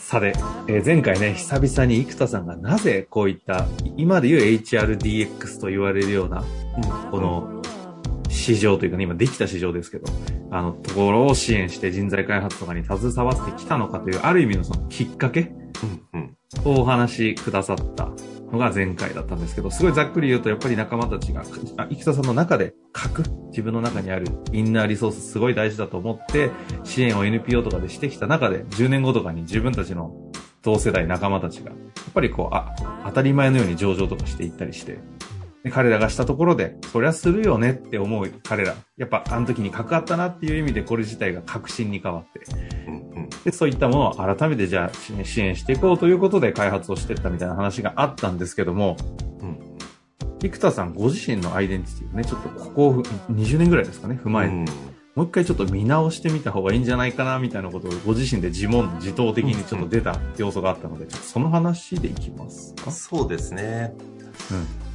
さて、えー、前回ね、久々に生田さんがなぜこういった、今でいう HRDX と言われるような、この市場というかね、今できた市場ですけど、あの、ところを支援して人材開発とかに携わってきたのかという、ある意味のそのきっかけをお話しくださったのが前回だったんですけど、すごいざっくり言うと、やっぱり仲間たちが、生田さんの中で核、自分の中にあるインナーリソースすごい大事だと思って、支援を NPO とかでしてきた中で、10年後とかに自分たちの同世代仲間たちが、やっぱりこう、あ、当たり前のように上場とかしていったりして、で彼らがしたところで、そりゃするよねって思う彼ら。やっぱあの時に関わったなっていう意味でこれ自体が確信に変わって。で、そういったものを改めてじゃあ支援していこうということで開発をしていったみたいな話があったんですけども、うん。生田さんご自身のアイデンティティをね、ちょっとここ20年ぐらいですかね、踏まえて、うん、もう一回ちょっと見直してみた方がいいんじゃないかな、みたいなことをご自身で自問、自答的にちょっと出た要素があったので、その話でいきますか？そうですね。うん。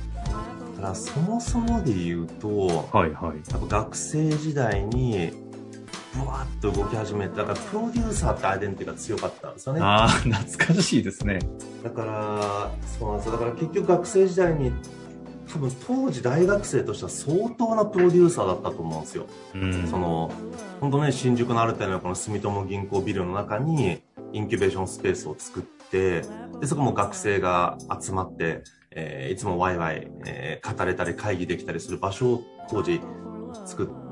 からそもそもで言うと、はいはい、学生時代にぶわっと動き始めただからプロデューサーってアイデンティティが強かったんですよね。ああ懐かしいですね。だからそうなんですよ。だから結局学生時代に多分当時大学生としては相当なプロデューサーだったと思うんですよ、うん、その本当ね新宿のある程度のこの住友銀行ビルの中にインキュベーションスペースを作ってでそこも学生が集まってえー、いつもワイワイ、えー、語れたり会議できたりする場所を当時作って、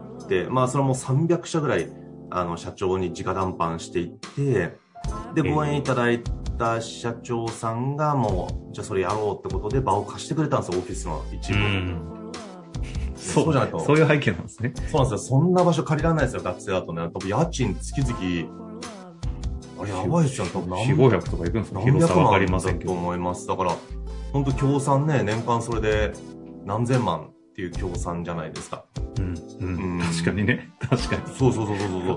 まあそれも300社ぐらい、あの、社長に直談判していって、で、ご縁いただいた社長さんがもう、じゃあそれやろうってことで場を貸してくれたんですよ、オフィスの一部。そうじゃないと。そういう背景なんですね。そうなんですよ。そんな場所借りられないですよ、学生だとね。多分家賃月々、あれやばいですよ、多分何。4、500とかいくんですか広さわかりませんけど。と思います。だから、本当協賛ね、年間それで何千万っていう協賛じゃないですか。うん。うん。うん、確かにね。確かに。そうそうそうそうそ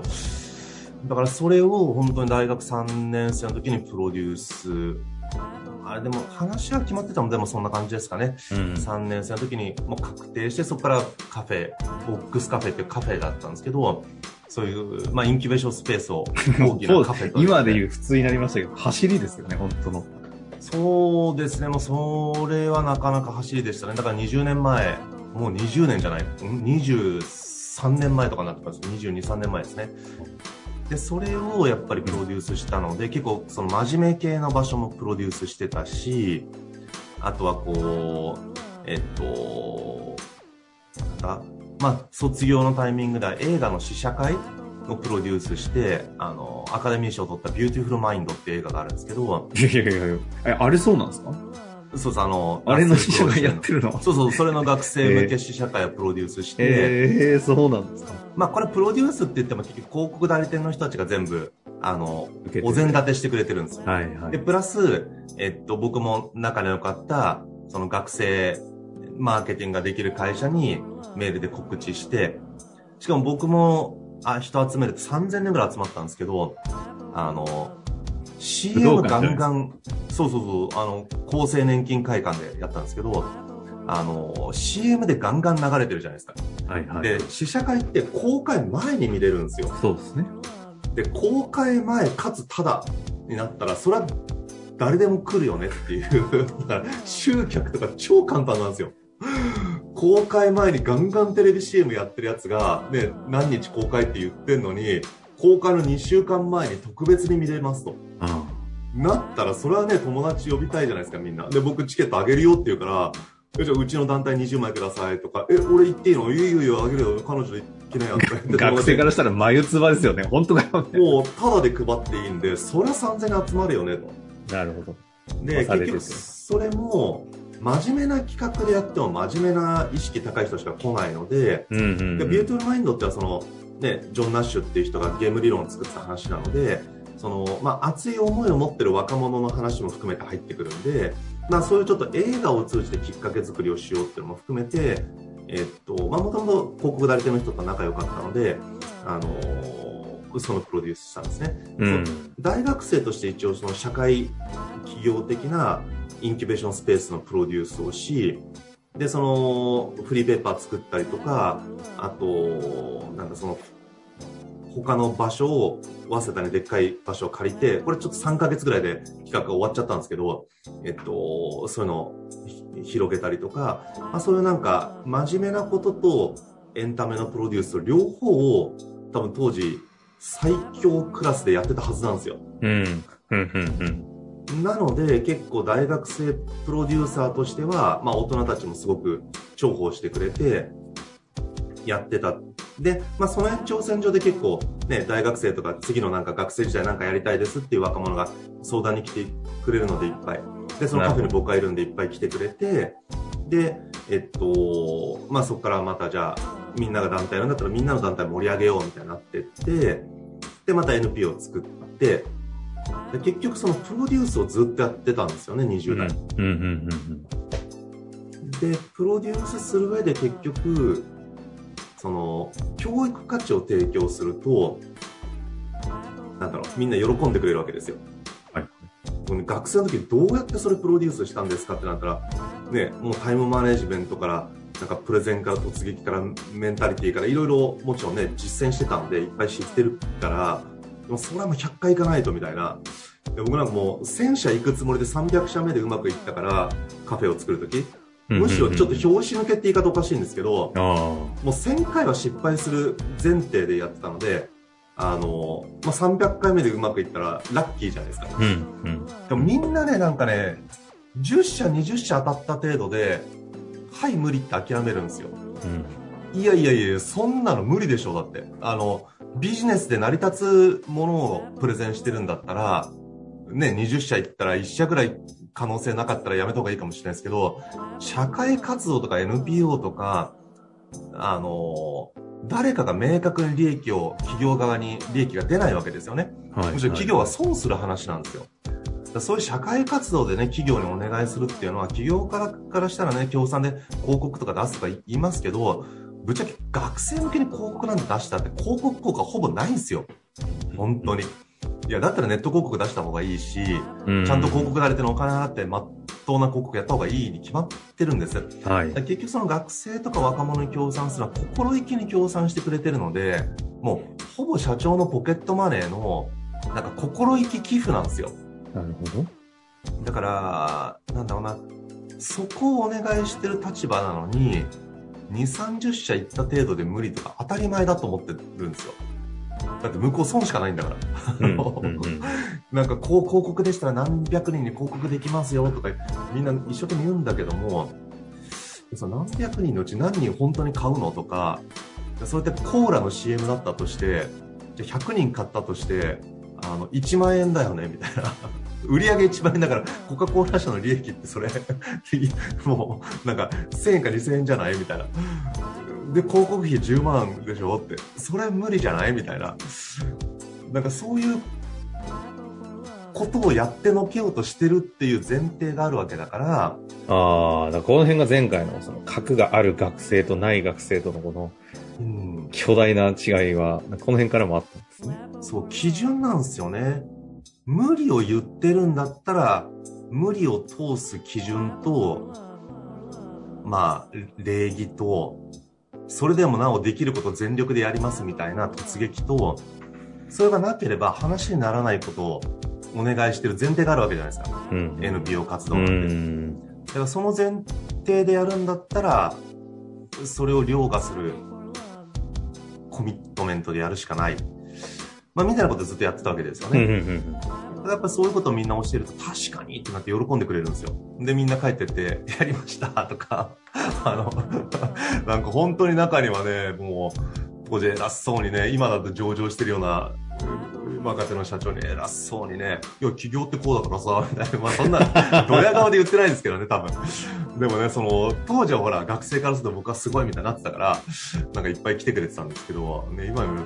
う。だからそれを本当に大学3年生の時にプロデュース、あれでも話は決まってたのでもそんな感じですかね。うん、3年生の時にもう確定して、そこからカフェ、ボックスカフェっていうカフェだったんですけど、そういう、まあ、インキュベーションスペースを大きなカフェと、ね、今で言う普通になりましたけど、走りですよね、本当の。そうですね、もうそれはなかなか走りでしたね。だから20年前、もう20年じゃない、23年前とかになってます。22、3年前ですね。で、それをやっぱりプロデュースしたので、結構その真面目系の場所もプロデュースしてたし、あとはこう、えっと、まあ、卒業のタイミングでは映画の試写会をプロデュースして、あの、アカデミー賞を取ったビューティフルマインドっていう映画があるんですけど。いやいやいや、あれそうなんですか？そうそう、あの、あれの試写会やってるの？そうそう、それの学生向け試写会をプロデュースして。えー、そうなんですか。まあこれプロデュースって言っても結局広告代理店の人たちが全部、あの、お膳立てしてくれてるんですよ。はいはい。で、プラス、えっと、僕も仲の良かった、その学生マーケティングができる会社にメールで告知して、しかも僕もあ人集めると3000年ぐらい集まったんですけど、あの、CM ガンガン、そうそうそう、あの、厚生年金会館でやったんですけど、あの、CM でガンガン流れてるじゃないですか。はいはい。で、試写会って公開前に見れるんですよ。そうですね。で、公開前かつただになったら、それは誰でも来るよねっていう、集客とか超簡単なんですよ。公開前にガンガンテレビ CM やってるやつが、ね、何日公開って言ってんのに、公開の2週間前に特別に見れますと。なったら、それはね、友達呼びたいじゃないですか、みんな。で、僕チケットあげるよって言うから、えじゃあうちの団体20枚くださいとか、え、俺行っていいの？いいよいいよ、あげるよ、彼女行けないやんとか言って。学生からしたら眉唾ですよね。本当かよ、ね。もう、ただで配っていいんで、そりゃ3000人集まるよね、と。なるほど。で、結局、それも、真面目な企画でやっても真面目な意識高い人しか来ないので、うんうんうん、でビューティフルマインドってはその、ね、ジョン・ナッシュっていう人がゲーム理論を作った話なので、その、まあ、熱い思いを持ってる若者の話も含めて入ってくるんで、まあ、そういうちょっと映画を通じてきっかけ作りをしようっていうのも含めて、えっと、まあ、もともと広告代理店の人と仲良かったので、あのー、そのプロデュースしたんですね。うん、大学生として一応その社会企業的なインキュベーションスペースのプロデュースをし、で、その、フリーペーパー作ったりとか、あと、なんかその、他の場所を、早稲田にでっかい場所を借りて、これちょっと3ヶ月ぐらいで企画が終わっちゃったんですけど、えっと、そういうのを広げたりとか、まあ、そういうなんか、真面目なこととエンタメのプロデュース両方を、多分当時、最強クラスでやってたはずなんですよ。うん。うん、うん、うん。なので結構大学生プロデューサーとしては、まあ、大人たちもすごく重宝してくれてやってたで、まあ、その延長線上で結構、ね、大学生とか次のなんか学生時代なんかやりたいですっていう若者が相談に来てくれるのでいっぱい。でそのカフェに僕がいるんでいっぱい来てくれてで、えっとまあ、そこからまたじゃあみんなが団体なんだったらみんなの団体盛り上げようみたいになってってでまた NPO を作ってで結局そのプロデュースをずっとやってたんですよね20代、うんうんうんうん、でプロデュースする上で結局その教育価値を提供するとなんだろうみんな喜んでくれるわけですよ、はい、学生の時どうやってそれプロデュースしたんですかってなったらねもうタイムマネジメントからなんかプレゼンから突撃からメンタリティーからいろいろもちろんね実践してたんでいっぱい知ってるからでもそれはもう100回行かないとみたいな。で僕なんかもう1000社行くつもりで300社目でうまくいったからカフェを作るとき、むしろちょっと拍子抜けって言い方おかしいんですけど、もう1000回は失敗する前提でやってたので、あの、まあ、300回目でうまくいったらラッキーじゃないですか。うんうん、でもみんなね、なんかね、10社、20社当たった程度で、はい、無理って諦めるんですよ。うん、いやいやいや、そんなの無理でしょ、だって。あの、ビジネスで成り立つものをプレゼンしてるんだったら、ね、20社行ったら1社ぐらい可能性なかったらやめた方がいいかもしれないですけど、社会活動とか NPO とか、あの、誰かが明確に利益を、企業側に利益が出ないわけですよね。はい、むしろ企業は損する話なんですよ。そういう社会活動でね、企業にお願いするっていうのは、企業からからしたらね、協賛で広告とか出すとか言いますけど、ぶっちゃけ学生向けに広告なんて出したって広告効果ほぼないんですよ。本当に。いや、だったらネット広告出した方がいいし、うん、ちゃんと広告代理店のお金払ってまっとうな広告やった方がいいに決まってるんです。はい、結局その学生とか若者に協賛するのは心意気に協賛してくれてるので、もうほぼ社長のポケットマネーのなんか心意気寄付なんですよ。なるほど。だから、なんだろうな、そこをお願いしてる立場なのに、2、30社行った程度で無理とか当たり前だと思ってるんですよ。だって向こう損しかないんだから。なんかこう広告でしたら何百人に広告できますよとかみんな一生懸命言うんだけども、その何百人のうち何人本当に買うのとか、そうやってコーラの CM だったとして、じゃ100人買ったとして、あの、1万円だよねみたいな。売上1万円だから、コカ・コーラ社の利益ってそれ もう、なんか、1000円か2000円じゃない？みたいな。で、広告費10万でしょって。それ無理じゃない？みたいな。なんかそういうことをやってのけようとしてるっていう前提があるわけだから。ああ、だこの辺が前回のその核がある学生とない学生とのこの、巨大な違いは、この辺からもあったんですね。そう、基準なんですよね。無理を言ってるんだったら、無理を通す基準と、まあ、礼儀と、それでもなおできることを全力でやりますみたいな突撃と、それがなければ話にならないことをお願いしてる前提があるわけじゃないですか。うん、NPO 活動なんで。だからその前提でやるんだったら、それを凌駕するコミットメントでやるしかない。まあ、みたいなことずっとやってたわけですよね。やっぱそういうことをみんな教えると、確かにってなって喜んでくれるんですよ。で、みんな帰ってって、やりました とか、あの、なんか本当に中にはね、もう、ここで偉そうにね、今だと上場してるような、若手の社長に偉そうにね、いや、起業ってこうだからさ、みたいな。まあそんな、ドヤ顔で言ってないんですけどね、多分。でもね、その、当時はほら、学生からすると僕はすごいみたいになってたから、なんかいっぱい来てくれてたんですけど、ね、今見る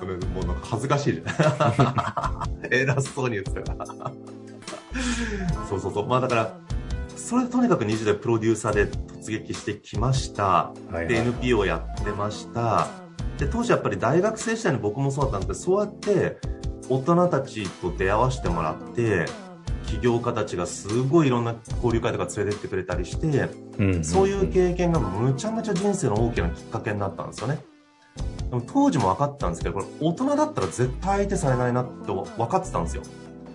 と、言うとね、もうなんか恥ずかしいじゃん。偉そうに言ってたから。そうそうそう。まあだから、それでとにかく20代プロデューサーで突撃してきました。はいはい、で、NPO やってました。で、当時やっぱり大学生時代に僕もそうだったんですけど、そうやって大人たちと出会わせてもらって、起業家たちがすごいいろんな交流会とか連れてってくれたりして、うんうん、そういう経験がむちゃむちゃ人生の大きなきっかけになったんですよね。でも当時も分かったんですけど、これ大人だったら絶対相手されないなって分かってたんですよ。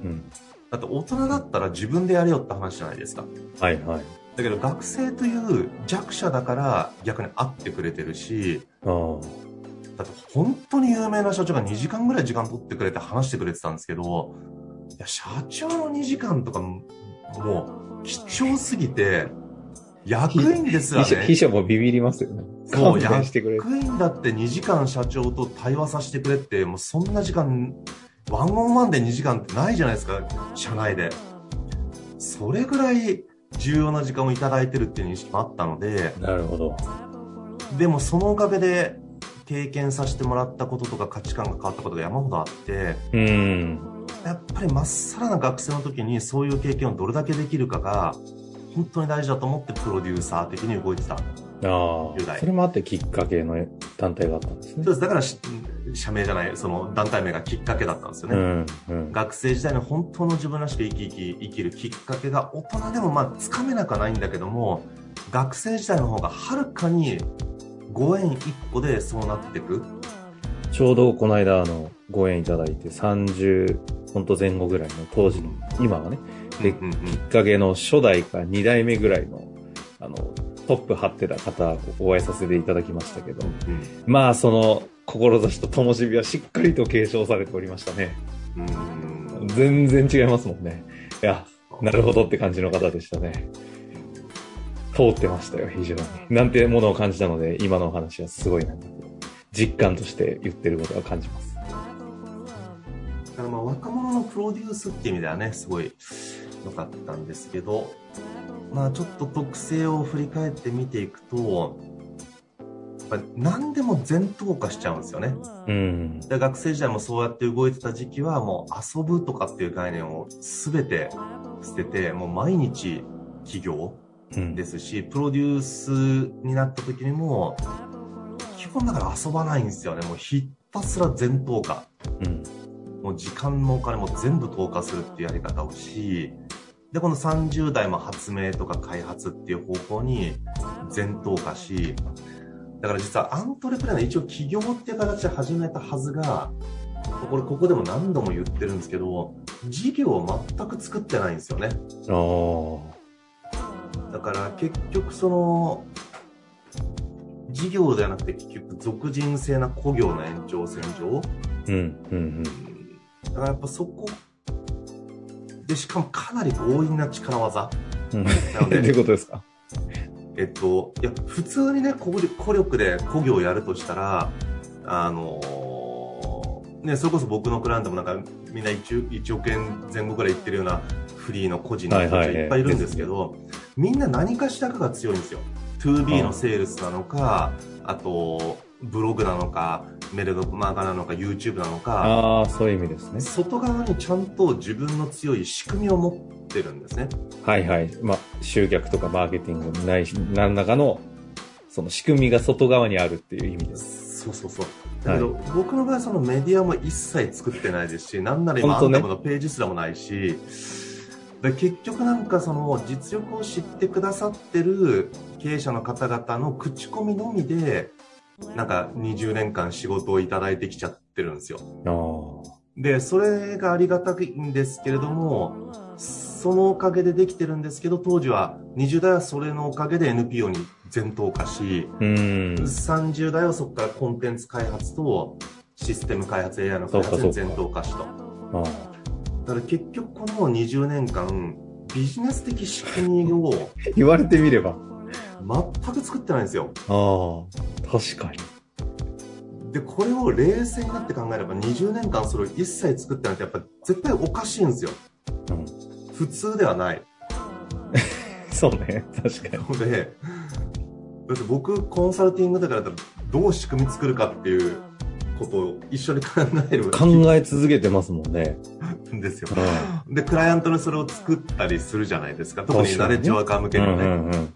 うん、だって大人だったら自分でやれよって話じゃないですか。はいはい。だけど学生という弱者だから逆に会ってくれてるし、だって本当に有名な社長が2時間ぐらい時間取ってくれて話してくれてたんですけど、いや、社長の2時間とかもう貴重すぎて、役員ですらね。秘書もビビりますよね。そう、役員だって2時間社長と対話させてくれって、もうそんな時間、ワンオンワンで2時間ってないじゃないですか、社内で。それぐらい重要な時間をいただいてるっていう認識もあったので。なるほど。でもそのおかげで経験させてもらったこととか価値観が変わったことが山ほどあって、うん。やっぱりまっさらな学生の時にそういう経験をどれだけできるかが、本当に大事だと思ってプロデューサー的に動いてた。ああ。それもあってきっかけの団体があったんですね。そうです。だから社名じゃない、その団体名がきっかけだったんですよね。うんうん、学生時代の本当の自分らしく生き生き生きるきっかけが大人でもまあつかめなくはないんだけども、学生時代の方がはるかにご縁一個でそうなっていく。ちょうどこの間あのご縁いただいて30本当前後ぐらいの当時の今はね、で、きっかけの初代か2代目ぐらいの、あの、トップ張ってた方、お会いさせていただきましたけど、うん、まあ、その、志と灯火はしっかりと継承されておりましたね。うん全然違いますもんね。いや、なるほどって感じの方でしたね。通ってましたよ、非常に。なんてものを感じたので、今のお話はすごいな実感として言ってることは感じます。だからまあ若者のプロデュースっていう意味ではね、すごい良かったんですけど、まあちょっと特性を振り返って見ていくと、やっぱ何でも全投下しちゃうんですよね。うん。で学生時代もそうやって動いてた時期はもう遊ぶとかっていう概念を全て捨てて、もう毎日起業ですし、うん、プロデュースになった時にも、基本だから遊ばないんですよね。もうひたすら全投下。うん。もう時間もお金も全部投下するっていうやり方をし、で、この30代も発明とか開発っていう方向に全投下し、だから実はアントレプレナー一応起業っていう形で始めたはずが、これここでも何度も言ってるんですけど、事業を全く作ってないんですよね。だから結局その、事業ではなくて結局俗人性な故業の延長線上、うんうんうん、だからやっぱそこで、しかもかなり強引な力技。うん、なので。いうことですか？えっと、いや、普通にね、孤力で工業をやるとしたら、あのー、ね、それこそ僕のクライアントもなんか、みんな 1, 1億円前後ぐらいいってるようなフリーの個人の人たちいっぱいいるんですけど、はいはい、みんな何かしらかが強いんですよ。2B のセールスなのか、あと、ブログなのか、メルマガなのか、YouTube なのか、ああ、そういう意味ですね。外側にちゃんと自分の強い仕組みを持ってるんですね。はいはい。まあ、集客とかマーケティングないし、何らかの、その仕組みが外側にあるっていう意味です。そうそうそう。だけど、はい、僕の場合そのメディアも一切作ってないですし、なんなら今あんたものページすらもないし、で結局なんかその実力を知ってくださってる経営者の方々の口コミのみでなんか20年間仕事をいただいてきちゃってるんですよ。で、それがありがたいんですけれども、そのおかげでできてるんですけど、当時は20代はそれのおかげで NPO に全投下し、30代はそこからコンテンツ開発とシステム開発、AI の開発に全投下しと。だから結局この20年間、ビジネス的仕組みを 言われてみれば。全く作ってないんですよ。ああ、確かに。で、これを冷静になって考えれば20年間それを一切作ってないとやっぱ絶対おかしいんですよ。うん、普通ではない。そうね、確かに。で、だって僕コンサルティングだからどう仕組み作るかっていうことを一緒に考える。考え続けてますもんね。ですよ、うん、で、クライアントにそれを作ったりするじゃないですか。特にナレッジワーカー向けにね。うんうんうん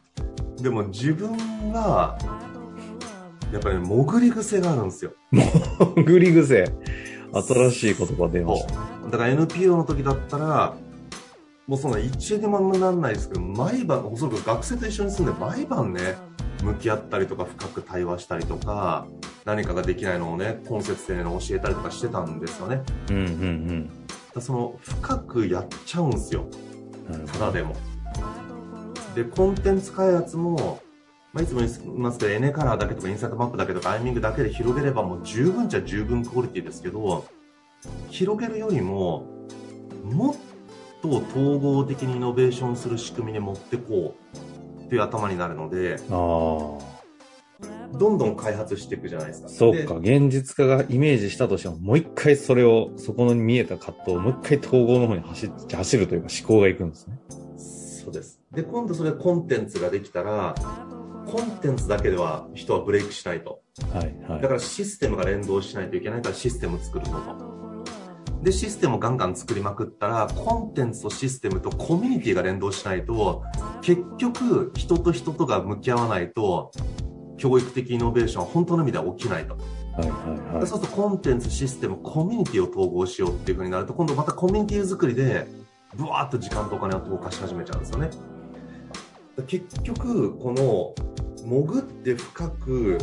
でも自分は、やっぱり、ね、潜り癖があるんですよ。潜り癖。新しい言葉出ました。だから NPO の時だったら、もうそんな一円でもなんないですけど、毎晩、おそらく学生と一緒に住んで毎晩ね、向き合ったりとか深く対話したりとか、何かができないのをね、今節丁寧に教えたりとかしてたんですよね。うんうんうん。だその、深くやっちゃうんですよ。ただでも。で、コンテンツ開発も、まあ、いつも言いますけど、エネカラーだけとかインサイトマップだけとかアイミングだけで広げればもう十分じゃ十分クオリティですけど、広げるよりも、もっと統合的にイノベーションする仕組みに持ってこうっていう頭になるので、どんどん開発していくじゃないですか。そうか、現実化がイメージしたとしても、もう一回それを、そこに見えた葛藤をもう一回統合の方に走って走るというか思考がいくんですね。そうです。で、今度それコンテンツができたら、コンテンツだけでは人はブレイクしないと。はいはい、だからシステムが連動しないといけないからシステム作ること。で、システムをガンガン作りまくったら、コンテンツとシステムとコミュニティが連動しないと、結局、人と人とが向き合わないと、教育的イノベーションは本当の意味では起きないと。はいはいはい、そうするとコンテンツ、システム、コミュニティを統合しようっていう風になると、今度またコミュニティ作りで、ブワーっと時間とお金を投下し始めちゃうんですよね。結局この潜って深く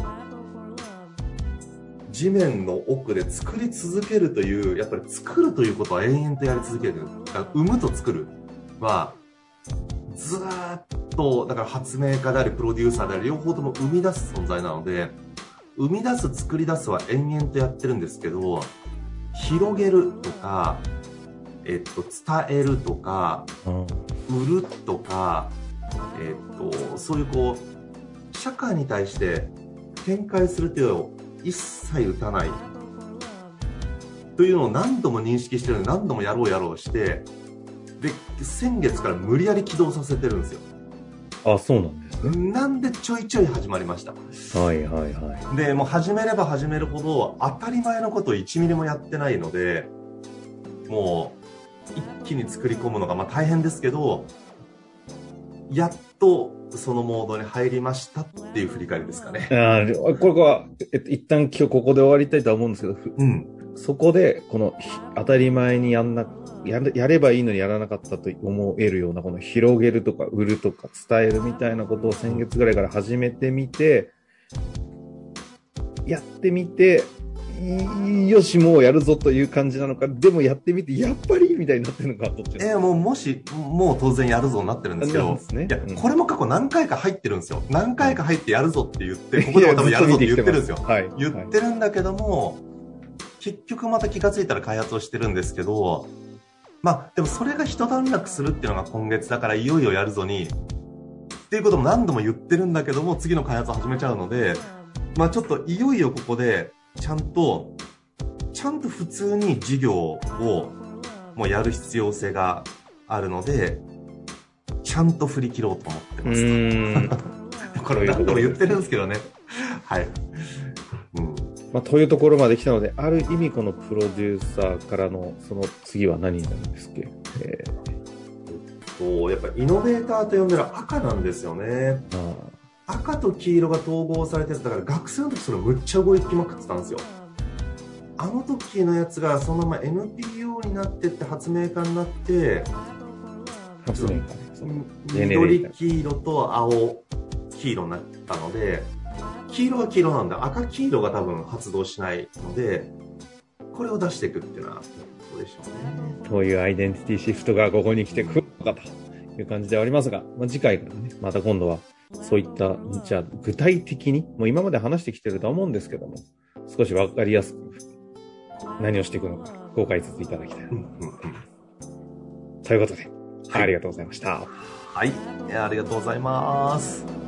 地面の奥で作り続けるというやっぱり作るということは永遠とやり続ける生むと作るはずっとだから発明家でありプロデューサーであり両方とも生み出す存在なので生み出す作り出すは延々とやってるんですけど広げるとか、えっと、伝えるとか、売るとかえー、っとそういうこう社会に対して展開する手を一切打たない。というのを何度も認識してるので何度もやろうやろうしてで先月から無理やり起動させてるんですよ。あそうなんですね。なんでちょいちょい始まりました。はいはいはい。でもう始めれば始めるほど当たり前のことを1ミリもやってないのでもう一気に作り込むのがまあ大変ですけどやっとそのモードに入りましたっていう振り返りですかね。あこれは、えっと、一旦今日ここで終わりたいとは思うんですけど、うん、そこで、この当たり前にやんな、ややればいいのにやらなかったと思えるような、この広げるとか売るとか伝えるみたいなことを先月ぐらいから始めてみて、やってみて、よし、もうやるぞという感じなのか、でもやってみて、やっぱりみたいになってるのか、どっちえー、もう、もし、もう当然やるぞになってるんですけど、ね、いや、うん、これも過去何回か入ってるんですよ。何回か入ってやるぞって言って、ここでも多分やるぞって言ってるんですよ。はい、言ってるんだけども、結局また気がついたら開発をしてるんですけど、まあ、でもそれが一段落するっていうのが今月だから、いよいよやるぞに、っていうことも何度も言ってるんだけども、次の開発を始めちゃうので、まあちょっといよいよここで、ちゃんと、ちゃんと普通に授業をもうやる必要性があるので、ちゃんと振り切ろうと思ってますと。これ何度も言ってるんですけどね。はい。うん。まあ、というところまで来たので、ある意味このプロデューサーからのその次は何になるんですっけ、えー、とやっぱイノベーターと呼んでる赤なんですよね。赤と黄色が統合されてるだから学生の時それむっちゃ動きまくってたんですよ。あの時のやつがそのまま NPO になってって発明家になって発明家緑黄色と青黄色になったので黄色は黄色なんで赤黄色が多分発動しないのでこれを出していくっていうのはどうでしょうね。こういうアイデンティティシフトがここに来てくるのかという感じではありますが、まあ、次回からね、また今度はそういった、じゃあ具体的に、もう今まで話してきてると思うんですけども、少しわかりやすく何をしていくのか、ご解説いただきたい。ということで、はい、ありがとうございました。はい、ありがとうございます。